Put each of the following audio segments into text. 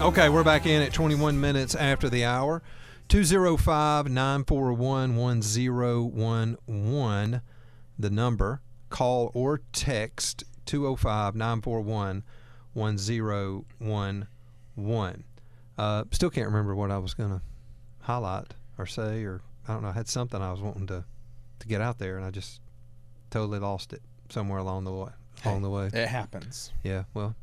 Okay, we're back in at 21 minutes after the hour. 205 941 1011, the number. Call or text 205 941 1011. Uh, still can't remember what I was going to highlight or say, or I don't know. I had something I was wanting to, to get out there, and I just totally lost it somewhere along the way. Along the way. It happens. Yeah, well,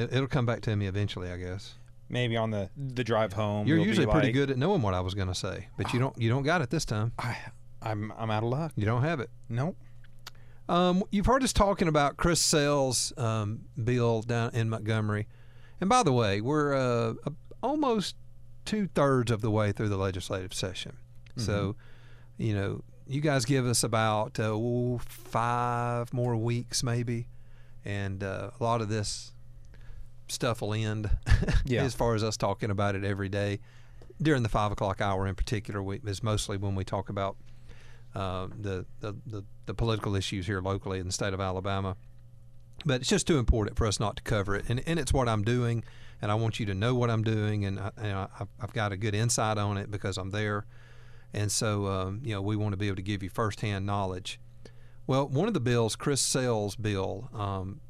it, it'll come back to me eventually, I guess. Maybe on the the drive home. You're usually pretty like, good at knowing what I was going to say, but you don't. You don't got it this time. I, I'm I'm out of luck. You don't have it. Nope. Um, you've heard us talking about Chris Sells' um, bill down in Montgomery, and by the way, we're uh, almost two thirds of the way through the legislative session. So, you know, you guys give us about uh, five more weeks, maybe, and uh, a lot of this stuff will end. Yeah. as far as us talking about it every day during the five o'clock hour in particular, we, is mostly when we talk about uh, the, the, the the political issues here locally in the state of Alabama. But it's just too important for us not to cover it, and, and it's what I'm doing, and I want you to know what I'm doing, and, I, and I, I've got a good insight on it because I'm there, and so um, you know we want to be able to give you firsthand knowledge. Well, one of the bills, Chris Sells' bill, um,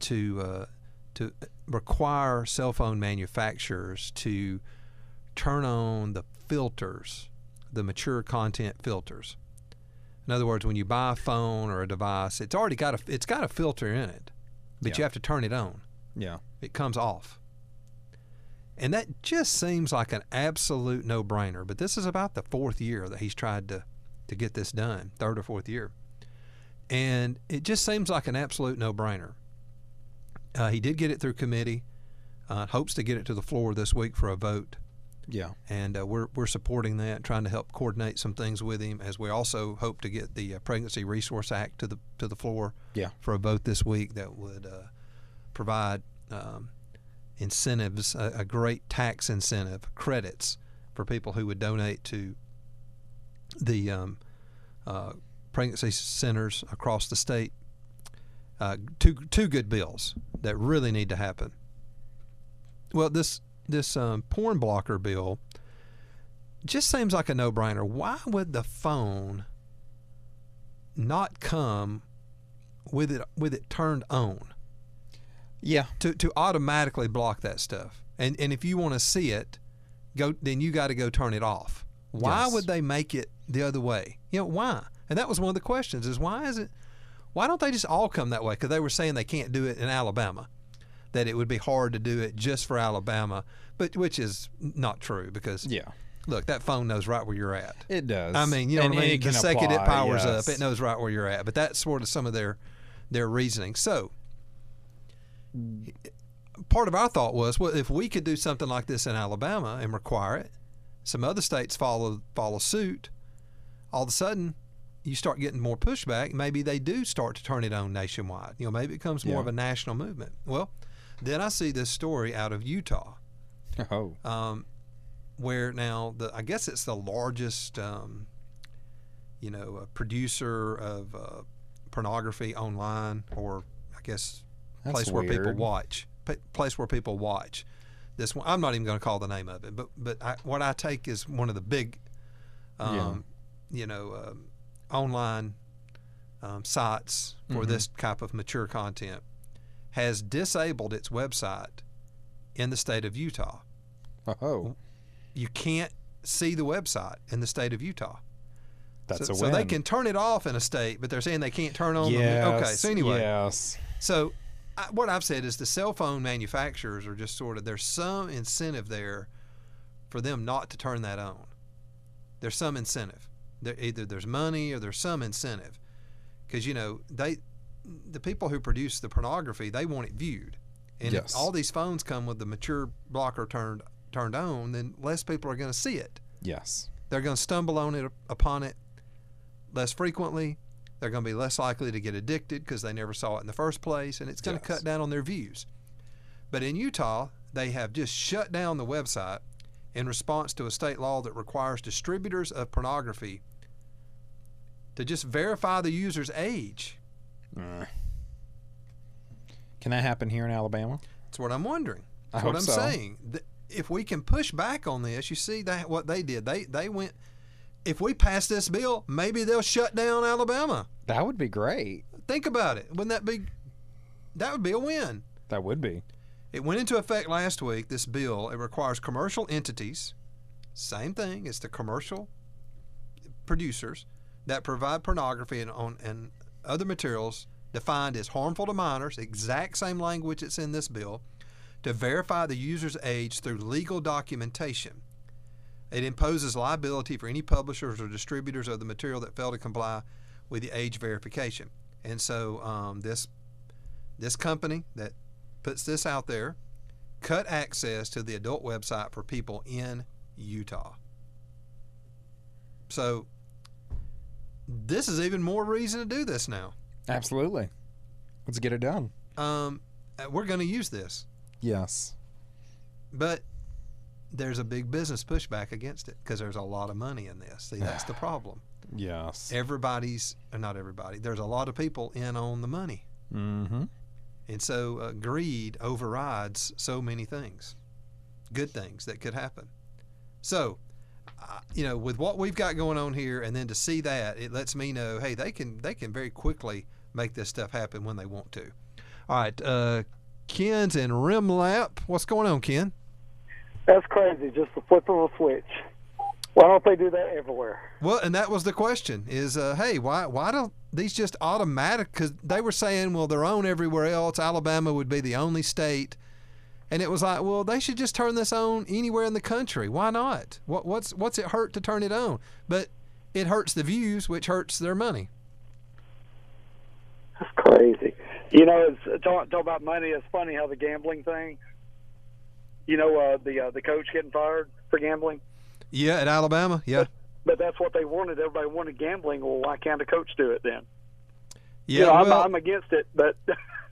to uh, to require cell phone manufacturers to turn on the filters, the mature content filters. In other words, when you buy a phone or a device, it's already got a it's got a filter in it, but you have to turn it on. Yeah. It comes off. And that just seems like an absolute no-brainer. But this is about the fourth year that he's tried to to get this done, third or fourth year, and it just seems like an absolute no-brainer. Uh, he did get it through committee. Uh, hopes to get it to the floor this week for a vote Yeah. and uh, we're we're supporting that, trying to help coordinate some things with him. As we also hope to get the uh, Pregnancy Resource Act to the to the floor Yeah. for a vote this week that would uh, provide um, incentives, a, a great tax incentive, credits for people who would donate to the um, uh, pregnancy centers across the state. Uh, two two good bills that really need to happen. Well, this this um, porn blocker bill just seems like a no brainer. Why would the phone not come with it with it turned on Yeah. to to automatically block that stuff? And and if you want to see it, go then you got to go turn it off. Why Yes. would they make it the other way? You know why? And that was one of the questions: is why is it? Why don't they just all come that way? Because they were saying they can't do it in Alabama, that it would be hard to do it just for Alabama, but which is not true because Yeah. look, that phone knows right where you're at. It does. I mean, you know And what I mean. The second it powers yes. up, it knows right where you're at. But that's sort of some of their their reasoning. So part of our thought was, well, if we could do something like this in Alabama and require it, some other states follow follow suit. All of a sudden, you start getting more pushback. Maybe they do start to turn it on nationwide. You know, maybe it becomes more Yeah. of a national movement. Well, then I see this story out of Utah Oh. um, where now the I guess it's the largest um, you know uh, producer of uh, pornography online, or I guess That's place where people watch, pa- place where people watch. This one, I'm not even going to call the name of it, but but I, what I take is one of the big, um, you know, um, online um, sites for Mhm. this type of mature content has disabled its website in the state of Utah Oh. you can't see the website in the state of Utah. That's so, a so they can turn it off in a state, but they're saying they can't turn on. Yes. The, okay, so anyway, Yes. so I, what I've said is the cell phone manufacturers are just sort of there's some incentive there for them not to turn that on. There's some incentive. There, either there's money or there's some incentive, because you know they, the people who produce the pornography, they want it viewed, and Yes. if all these phones come with the mature blocker turned turned on, then less people are going to see it. Yes. They're going to stumble on it upon it less frequently. They're going to be less likely to get addicted because they never saw it in the first place, and it's going to Yes. cut down on their views. But in Utah, they have just shut down the website in response to a state law that requires distributors of pornography to just verify the user's age. Uh. Can that happen here in Alabama? That's what I'm wondering. I That's what hope I'm so. saying. If we can push back on this, you see that what they did. They they went. If we pass this bill, maybe they'll shut down Alabama. That would be great. Think about it. Wouldn't that be? That would be a win. That would be. It went into effect last week. This bill it requires commercial entities, same thing. It's the commercial producers that provide pornography and on and other materials defined as harmful to minors. Exact same language that's in this bill to verify the user's age through legal documentation. It imposes liability for any publishers or distributors of the material that fail to comply with the age verification. And so um, this this company that puts this out there cut access to the adult website for people in Utah. So this is even more reason to do this now. Absolutely. Let's get it done. Um, uh, we're going to use this, Yes. but there's a big business pushback against it because there's a lot of money in this. See, that's the problem. Yes. Everybody's, not everybody, there's a lot of people in on the money. Mm-hmm. And so uh, greed overrides so many things, good things that could happen. So, you know, with what we've got going on here, and then to see that, it lets me know, hey, they can they can very quickly make this stuff happen when they want to. All right, uh, Ken's in Remlap. What's going on, Ken? That's crazy. Just the flip of a switch. Why don't they do that everywhere? Well, and that was the question: is uh, hey, why why don't these just automatic? Because they were saying, well, they're on everywhere else. Alabama would be the only state, and it was like, well, they should just turn this on anywhere in the country. Why not? What what's what's it hurt to turn it on? But it hurts the views, which hurts their money. That's crazy. You know, it's talk, talk about money. It's funny how the gambling thing. You know, uh, the uh, the coach getting fired for gambling, Yeah, at Alabama, yeah, but that's what they wanted. Everybody wanted gambling. Well, why can't a coach do it then? yeah. you know, I'm, I'm against it, but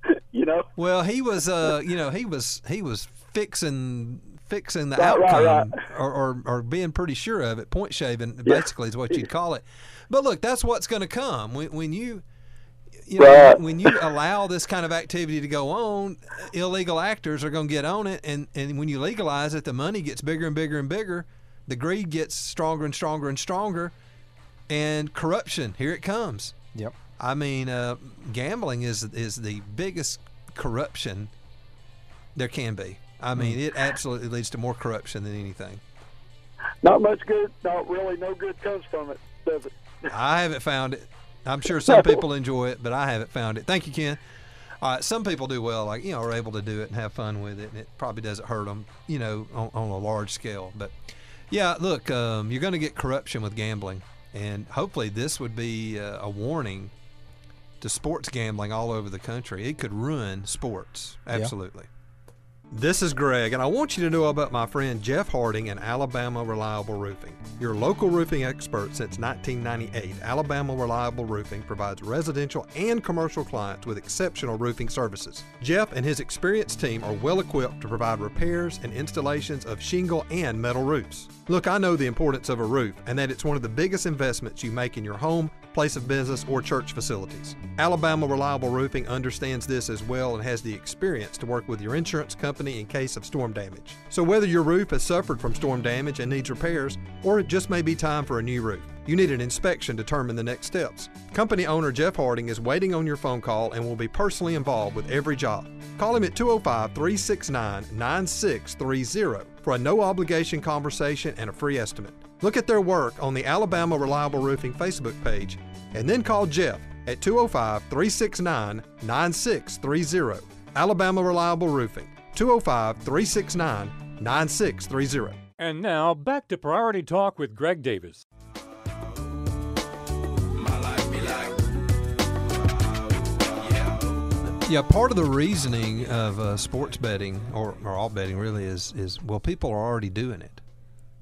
you know, Well, he was, uh, you know, he was he was fixing fixing the Right, right, outcome right. Or, or or being pretty sure of it. Point shaving, basically, is what you'd call it. But look, that's what's going to come when when you. You know, Right. when you allow this kind of activity to go on, illegal actors are going to get on it, and, and when you legalize it, the money gets bigger and bigger and bigger, the greed gets stronger and stronger and stronger, and corruption here it comes. Yep. I mean, uh, gambling is is the biggest corruption there can be. I mean, it absolutely leads to more corruption than anything. not much good. Not really. No good comes from it, does it? I haven't found it. I'm sure some people enjoy it, but I haven't found it. Thank you, Ken. All right, some people do well, like you know, are able to do it and have fun with it, and it probably doesn't hurt them, you know, on, on a large scale. But yeah, look, um, you're going to get corruption with gambling, and hopefully, this would be uh, a warning to sports gambling all over the country. It could ruin sports, absolutely. This is Greg, and I want you to know about my friend Jeff Harding and Alabama Reliable Roofing. Your local roofing expert since 1998, Alabama Reliable Roofing provides residential and commercial clients with exceptional roofing services. Jeff and his experienced team are well equipped to provide repairs and installations of shingle and metal roofs. Look, I know the importance of a roof and that it's one of the biggest investments you make in your home, place of business, or church facilities. Alabama Reliable Roofing understands this as well and has the experience to work with your insurance company in case of storm damage. So, whether your roof has suffered from storm damage and needs repairs, or it just may be time for a new roof, you need an inspection to determine the next steps. Company owner Jeff Harding is waiting on your phone call and will be personally involved with every job. Call him at 205 369 9630 for a no obligation conversation and a free estimate. Look at their work on the Alabama Reliable Roofing Facebook page and then call Jeff at 205 369 9630. Alabama Reliable Roofing, 205 369 9630. And now back to Priority Talk with Greg Davis. Yeah, part of the reasoning of uh, sports betting, or, or all betting really, is is well, people are already doing it.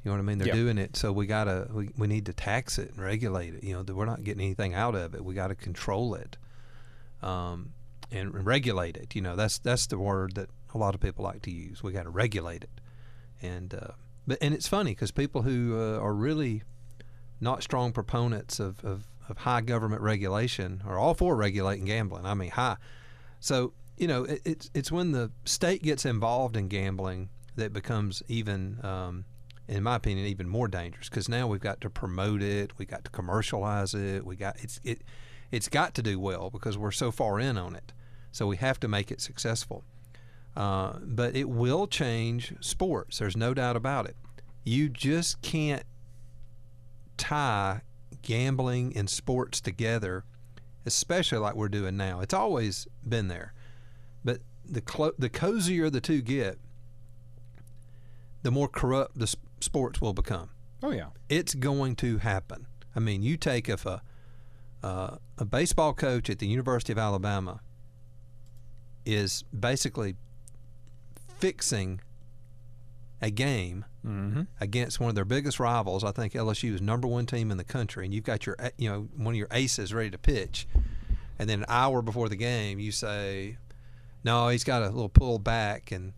You know what I mean? They're Yep. doing it, so we gotta we, we need to tax it and regulate it. You know, we're not getting anything out of it. We got to control it, um, and regulate it. You know, that's that's the word that a lot of people like to use. We got to regulate it, and uh, but and it's funny because people who uh, are really not strong proponents of, of, of high government regulation are all for regulating gambling. I mean, high. So you know, it, it's it's when the state gets involved in gambling that becomes even, um, in my opinion, even more dangerous because now we've got to promote it, we got to commercialize it, we got it's it it's got to do well because we're so far in on it, so we have to make it successful. Uh, but it will change sports. There's no doubt about it. You just can't tie gambling and sports together, especially like we're doing now. It's always been there, but the clo- the cozier the two get, the more corrupt the sports will become. Oh yeah. It's going to happen. I mean, you take if a uh, a baseball coach at the University of Alabama is basically fixing a game Mm-hmm. against one of their biggest rivals. I think LSU is number one team in the country, and you've got your you know one of your aces ready to pitch, and then an hour before the game you say, no, he's got a little pull back, and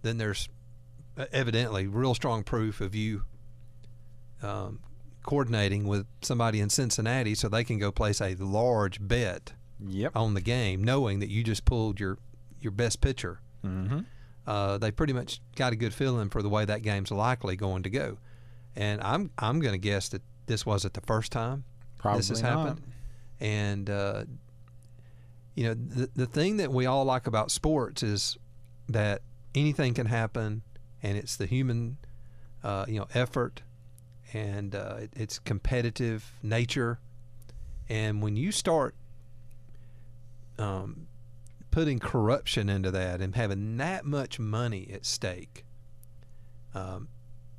then there's evidently real strong proof of you um, coordinating with somebody in Cincinnati so they can go place a large bet Yep. on the game, knowing that you just pulled your your best pitcher Mm-hmm. uh, they pretty much got a good feeling for the way that game's likely going to go. And I'm I'm going to guess that this wasn't the first time Probably this has not. happened. And uh, you know the the thing that we all like about sports is that anything can happen, and it's the human uh, you know effort, and uh, it, it's competitive nature. And when you start um, putting corruption into that and having that much money at stake, um,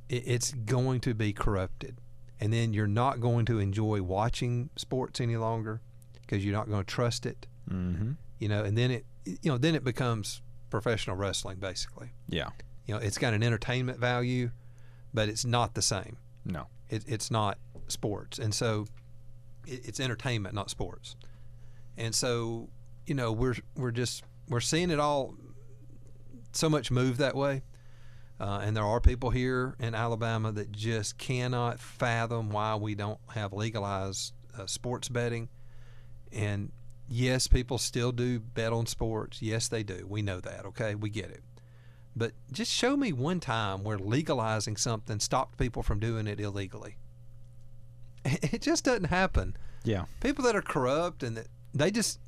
it, it's going to be corrupted. And then you're not going to enjoy watching sports any longer because you're not going to trust it. Mm-hmm. You know, and then it, you know, then it becomes professional wrestling basically. Yeah. You know, it's got an entertainment value, but it's not the same. No. It, it's not sports, and so it, it's entertainment, not sports. And so, you know, we're we're just we're seeing it all so much move that way. Uh, and there are people here in Alabama that just cannot fathom why we don't have legalized uh, sports betting. And yes, people still do bet on sports. Yes, they do. We know that. Okay, we get it. But just show me one time where legalizing something stopped people from doing it illegally. It just doesn't happen. Yeah. People that are corrupt and that they just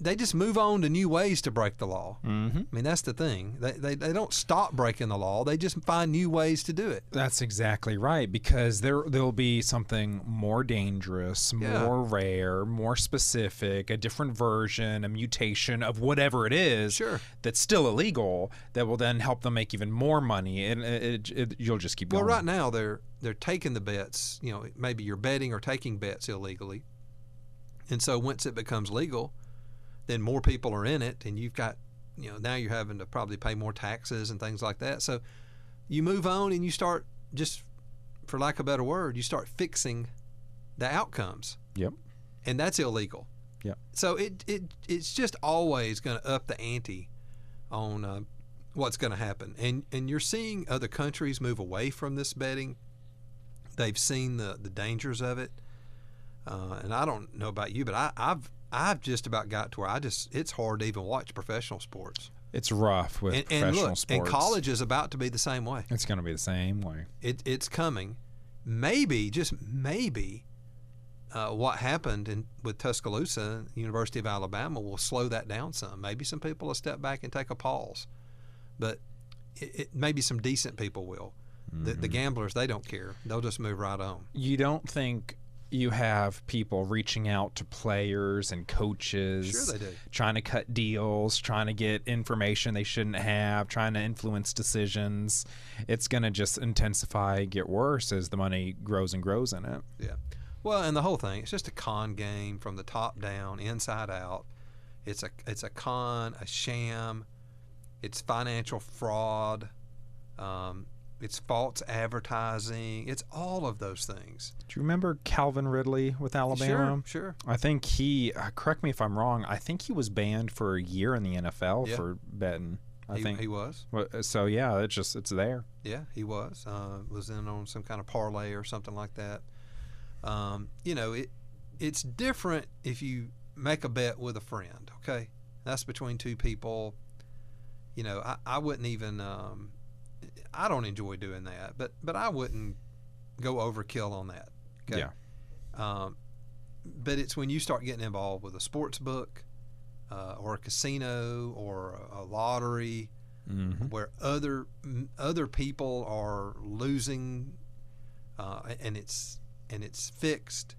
they just move on to new ways to break the law. Mm-hmm. I mean, that's the thing. They, they, they don't stop breaking the law. They just find new ways to do it. That's exactly right because there there'll be something more dangerous, Yeah. more rare, more specific, a different version, a mutation of whatever it is Sure. that's still illegal that will then help them make even more money and it, it, it- you'll just keep going. Well, right now they're they're taking the bets. You know, maybe you're betting or taking bets illegally, and so once it becomes legal, then more people are in it, and you've got you know now you're having to probably pay more taxes and things like that. So you move on and you start just, for lack of a better word, you start fixing the outcomes, Yep. and that's illegal. Yep. So it it it's just always going to up the ante on uh, what's going to happen, and and you're seeing other countries move away from this betting. They've seen the the dangers of it, uh, and I don't know about you, but I, I've I've just about got to where I just it's hard to even watch professional sports. It's rough with And, professional and look, sports. and college is about to be the same way. It's going to be the same way. It, it's coming. Maybe, just maybe, uh, what happened in, with Tuscaloosa, University of Alabama, will slow that down some. Maybe some people will step back and take a pause, but it, it, maybe some decent people will. Mm-hmm. the gamblers, they don't care. They'll just move right on. You don't think you have people reaching out to players and coaches Sure trying to cut deals, trying to get information they shouldn't have, trying to influence decisions. It's going to just intensify, get worse as the money grows and grows in it. Yeah. Well, and the whole thing, it's just a con game from the top down, inside out. It's a it's a con, a sham. It's financial fraud. Um, it's false advertising. It's all of those things. Do you remember Calvin Ridley with Alabama? Sure, sure. I think he, uh, correct me if I'm wrong, I think he was banned for a year in the NFL Yeah. for betting. I he, think. he was. So yeah, it's just it's there. Yeah, he was. Uh, was in on some kind of parlay or something like that. Um, you know, it it's different if you make a bet with a friend. Okay, That's between two people. You know, I, I wouldn't even. Um, I don't enjoy doing that, but but I wouldn't go overkill on that. Okay? Yeah. Um, but it's when you start getting involved with a sports book, uh, or a casino, or a, lottery, Mm-hmm. where other other people are losing, uh, and it's and it's fixed.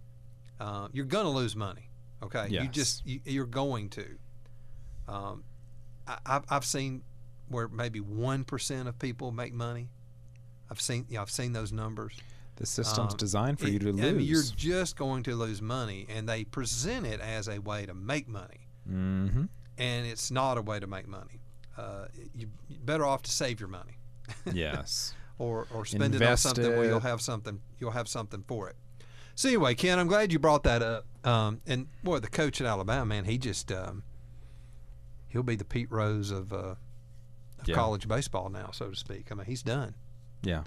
Uh, you're gonna lose money. Okay, you just you, you're going to. Um, I, I've I've seen where maybe one percent of people make money. I've seen yeah, I've seen those numbers. The system's Um, designed for you It- to I lose. mean, you're just going to lose money, and they present it as a way to make money, mm-hmm. and it's not a way to make money. Uh, you, you're better off to save your money, Yes. or or spend it on Invest something where you'll have something you'll have something for it. So anyway, Ken, I'm glad you brought that up. Um, and boy, the coach at Alabama, man, he just um, he'll be the Pete Rose of, uh, of Yeah. college baseball now, so to speak. I mean, he's done. Yeah.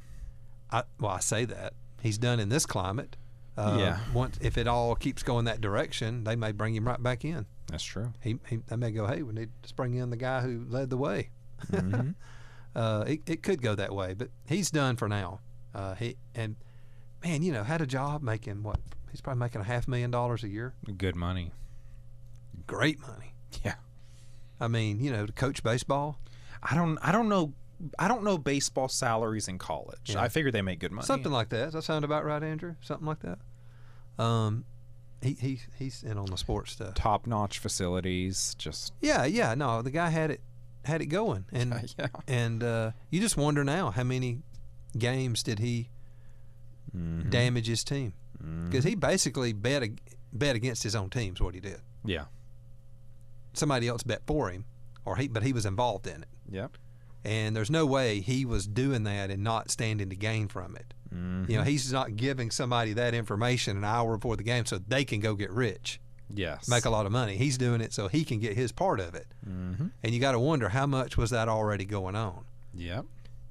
I, well, I say that he's done in this climate. Uh, Yeah. Once if it all keeps going that direction, they may bring him right back in. That's true. He, he they may go, hey, we need to bring in the guy who led the way. Mm-hmm. Uh, it, it could go that way, but he's done for now. Uh, he and man, you know, had a job making what? He's probably making a half million dollars a year. Good money. Great money. Yeah. I mean, you know, to coach baseball, I don't. I don't know. I don't know baseball salaries in college. Yeah. I figure they make good money. something like that. Does that sound about right, Andrew? Something like that. Um, he, he he's in on the sports stuff. top-notch facilities. Just Yeah, yeah. No, the guy had it had it going, and yeah. and uh, you just wonder now how many games did he Mhm. damage his team? Because he basically bet bet against his own teams. What he did, Yeah. somebody else bet for him, or he but he was involved in it, Yep. and there's no way he was doing that and not standing to gain from it. Mhm. You know, he's not giving somebody that information an hour before the game so they can go get rich, Yes. make a lot of money. He's doing it so he can get his part of it, Mm-hmm. and you got to wonder how much was that already going on. Yep.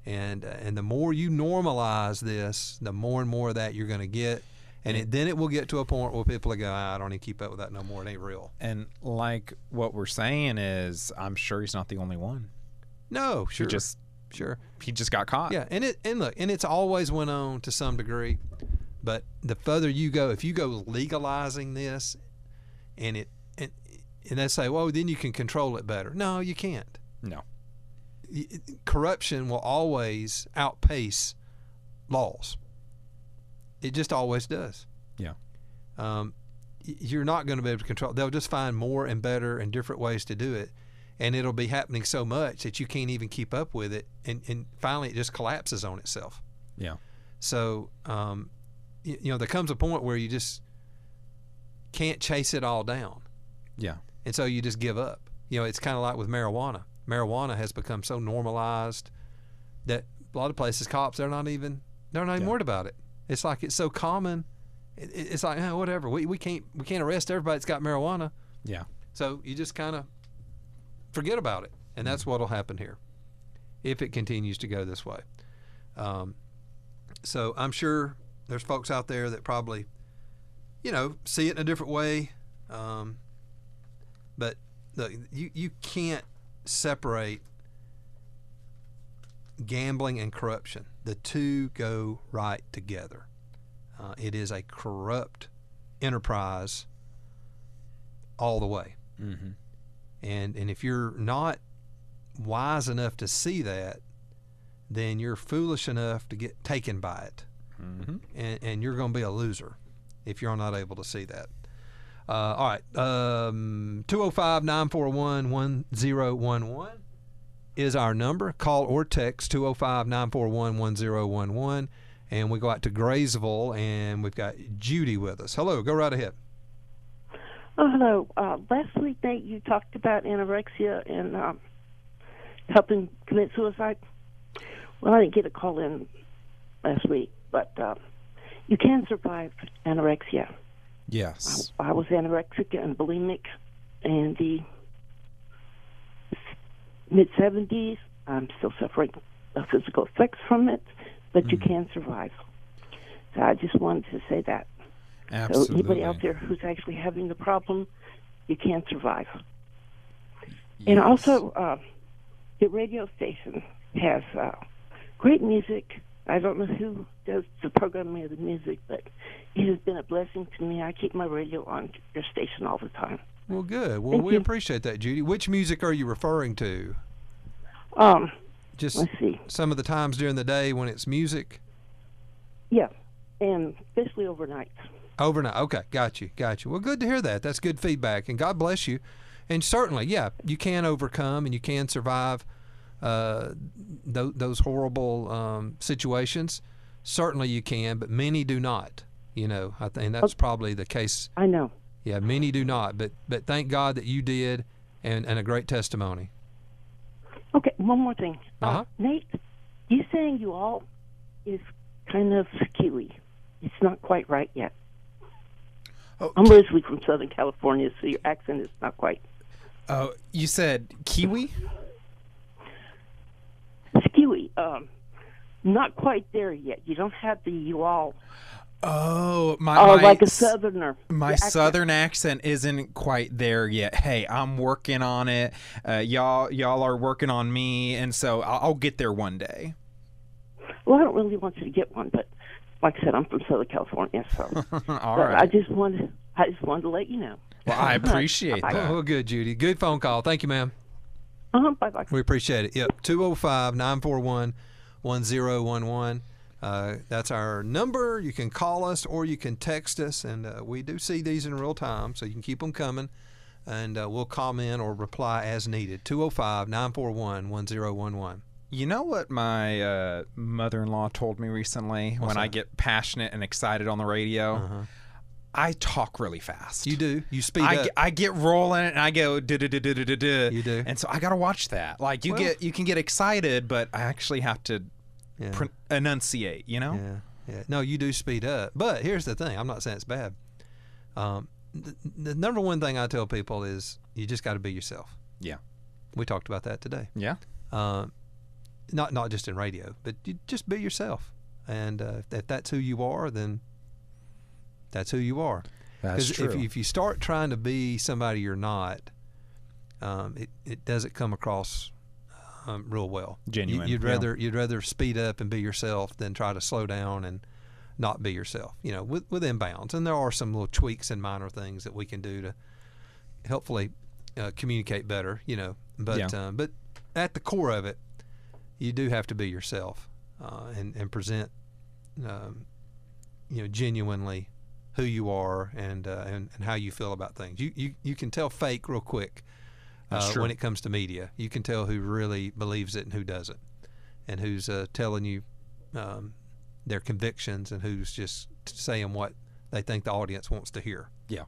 and uh, and the more you normalize this, the more and more of that you're going to get, and it, then it will get to a point where people go, "Ah, I don't even keep up with that no more. It ain't real. And like what we're saying is, I'm sure he's not the only one. No, sure, He just sure, he just got caught. yeah. And it and look, and it's always went on to some degree, but the further you go, if you go legalizing this, and it and and they say, well, then you can control it better. No, you can't. No. Corruption will always outpace laws. It just always does. Yeah. um, you're not going to be able to control. They'll just find more and better and different ways to do it, and it'll be happening so much that you can't even keep up with it, and, and finally it just collapses on itself. Yeah. So, um, you, you know, there comes a point where you just can't chase it all down, Yeah. and so you just give up. You know, it's kind of like with marijuana. Marijuana has become so normalized that a lot of places, cops, they're not even they're not even Yeah. worried about it. It's like it's so common. It, it- it's like eh, whatever. We, we can't we can't arrest everybody that's got marijuana. Yeah. So you just kind of forget about it, and that's what'll happen here if it continues to go this way. Um, so I'm sure there's folks out there that probably, you know, see it in a different way. Um, but look, you you can't separate gambling and corruption. The two go right together. Uh, it is a corrupt enterprise all the way. Mm-hmm. And and if you're not wise enough to see that, then you're foolish enough to get taken by it, Mm-hmm. and, and you're going to be a loser if you're not able to see that. Uh, all right, um, 205 941 1011 is our number. Call or text 205 941 1011. And we go out to Graysville, and we've got Judy with us. Hello, go right ahead. Oh, hello. Uh, last week, Nate, you talked about anorexia and um, helping commit suicide. Well, I didn't get a call in last week, but uh, you can survive anorexia. Yes. I, I was anorexic and bulimic and the mid 70s. I'm still suffering the physical effects from it, but you Mhm. can survive. So I just wanted to say that. Absolutely. So anybody out there who's actually having the problem, you can survive. Yes. And also, uh, the radio station has uh, great music. I don't know who does the programming of the music, but it has been a blessing to me. I keep my radio on your station all the time. Well, good. Well, Thank we you. appreciate that, Judy. Which music are you referring to? Um, Just some of the times during the day when it's music. Yeah, and especially overnight. Overnight. Okay, got you, got you. Well, good to hear that. That's good feedback, and God bless you. And certainly, yeah, you can overcome and you can survive uh, th- those horrible um, situations. Certainly, you can, but many do not. You know, I think that's probably the case. I know. Yeah, many do not. But but thank God that you did, and and a great testimony. Okay, one more thing. Uh-huh. Uh, Nate, you saying you all is kind of skewy. It's not quite right yet. Oh, I'm originally from Southern California, so your accent is not quite Oh, you said kiwi? skewy. Um, not quite there yet. You don't have the you all. Oh, my, Oh, my like a southerner. My accent- southern accent isn't quite there yet. Hey, I'm working on it. Uh, y'all, y'all are working on me, and so I'll, I'll get there one day. Well, I don't really want you to get one, but like I said, I'm from Southern California, so. All right. I just wanted, I just wanted to let you know. Well, I appreciate Bye. that. Well, good, Judy. Good phone call. Thank you, ma'am. Uh-huh, bye bye. We appreciate it. Yep, 205 941 1011. Uh, That's our number. You can call us or you can text us, and uh, we do see these in real time, so you can keep them coming, and uh, we'll comment or reply as needed. 205 941 1011. You know what my uh, mother-in-law told me recently when I get passionate and excited on the radio? I talk really fast. You do. You speed I, up. I get rolling and I go duh, duh, duh, duh, duh, duh. You do. and so I gotta watch that. Like you Well- get you can get excited, but I actually have to yeah. pr- enunciate. You know, Yeah, yeah. No, you do speed up. But here's the thing. I'm not saying it's bad. Um, the, the number one thing I tell people is you just got to be yourself. Yeah. We talked about that today. yeah. Um, not not just in radio, but you just be yourself. And uh, if, that's who you are, then that's who you are. That's If, true. if you start trying to be somebody you're not, um, it, it doesn't come across um, real well. You- Genuine, You'd yeah. rather you'd rather speed up and be yourself than try to slow down and not be yourself. You know, with, within bounds. And there are some little tweaks and minor things that we can do to helpfully uh, communicate better. You know, but Yeah. uh, but at the core of it, you do have to be yourself uh, and and present, um, you know, genuinely who you are and, uh, and and how you feel about things. You you, you can tell fake real quick uh, when it comes to media. You can tell who really believes it and who doesn't, and who's uh, telling you um, their convictions and who's just saying what they think the audience wants to hear. Yeah.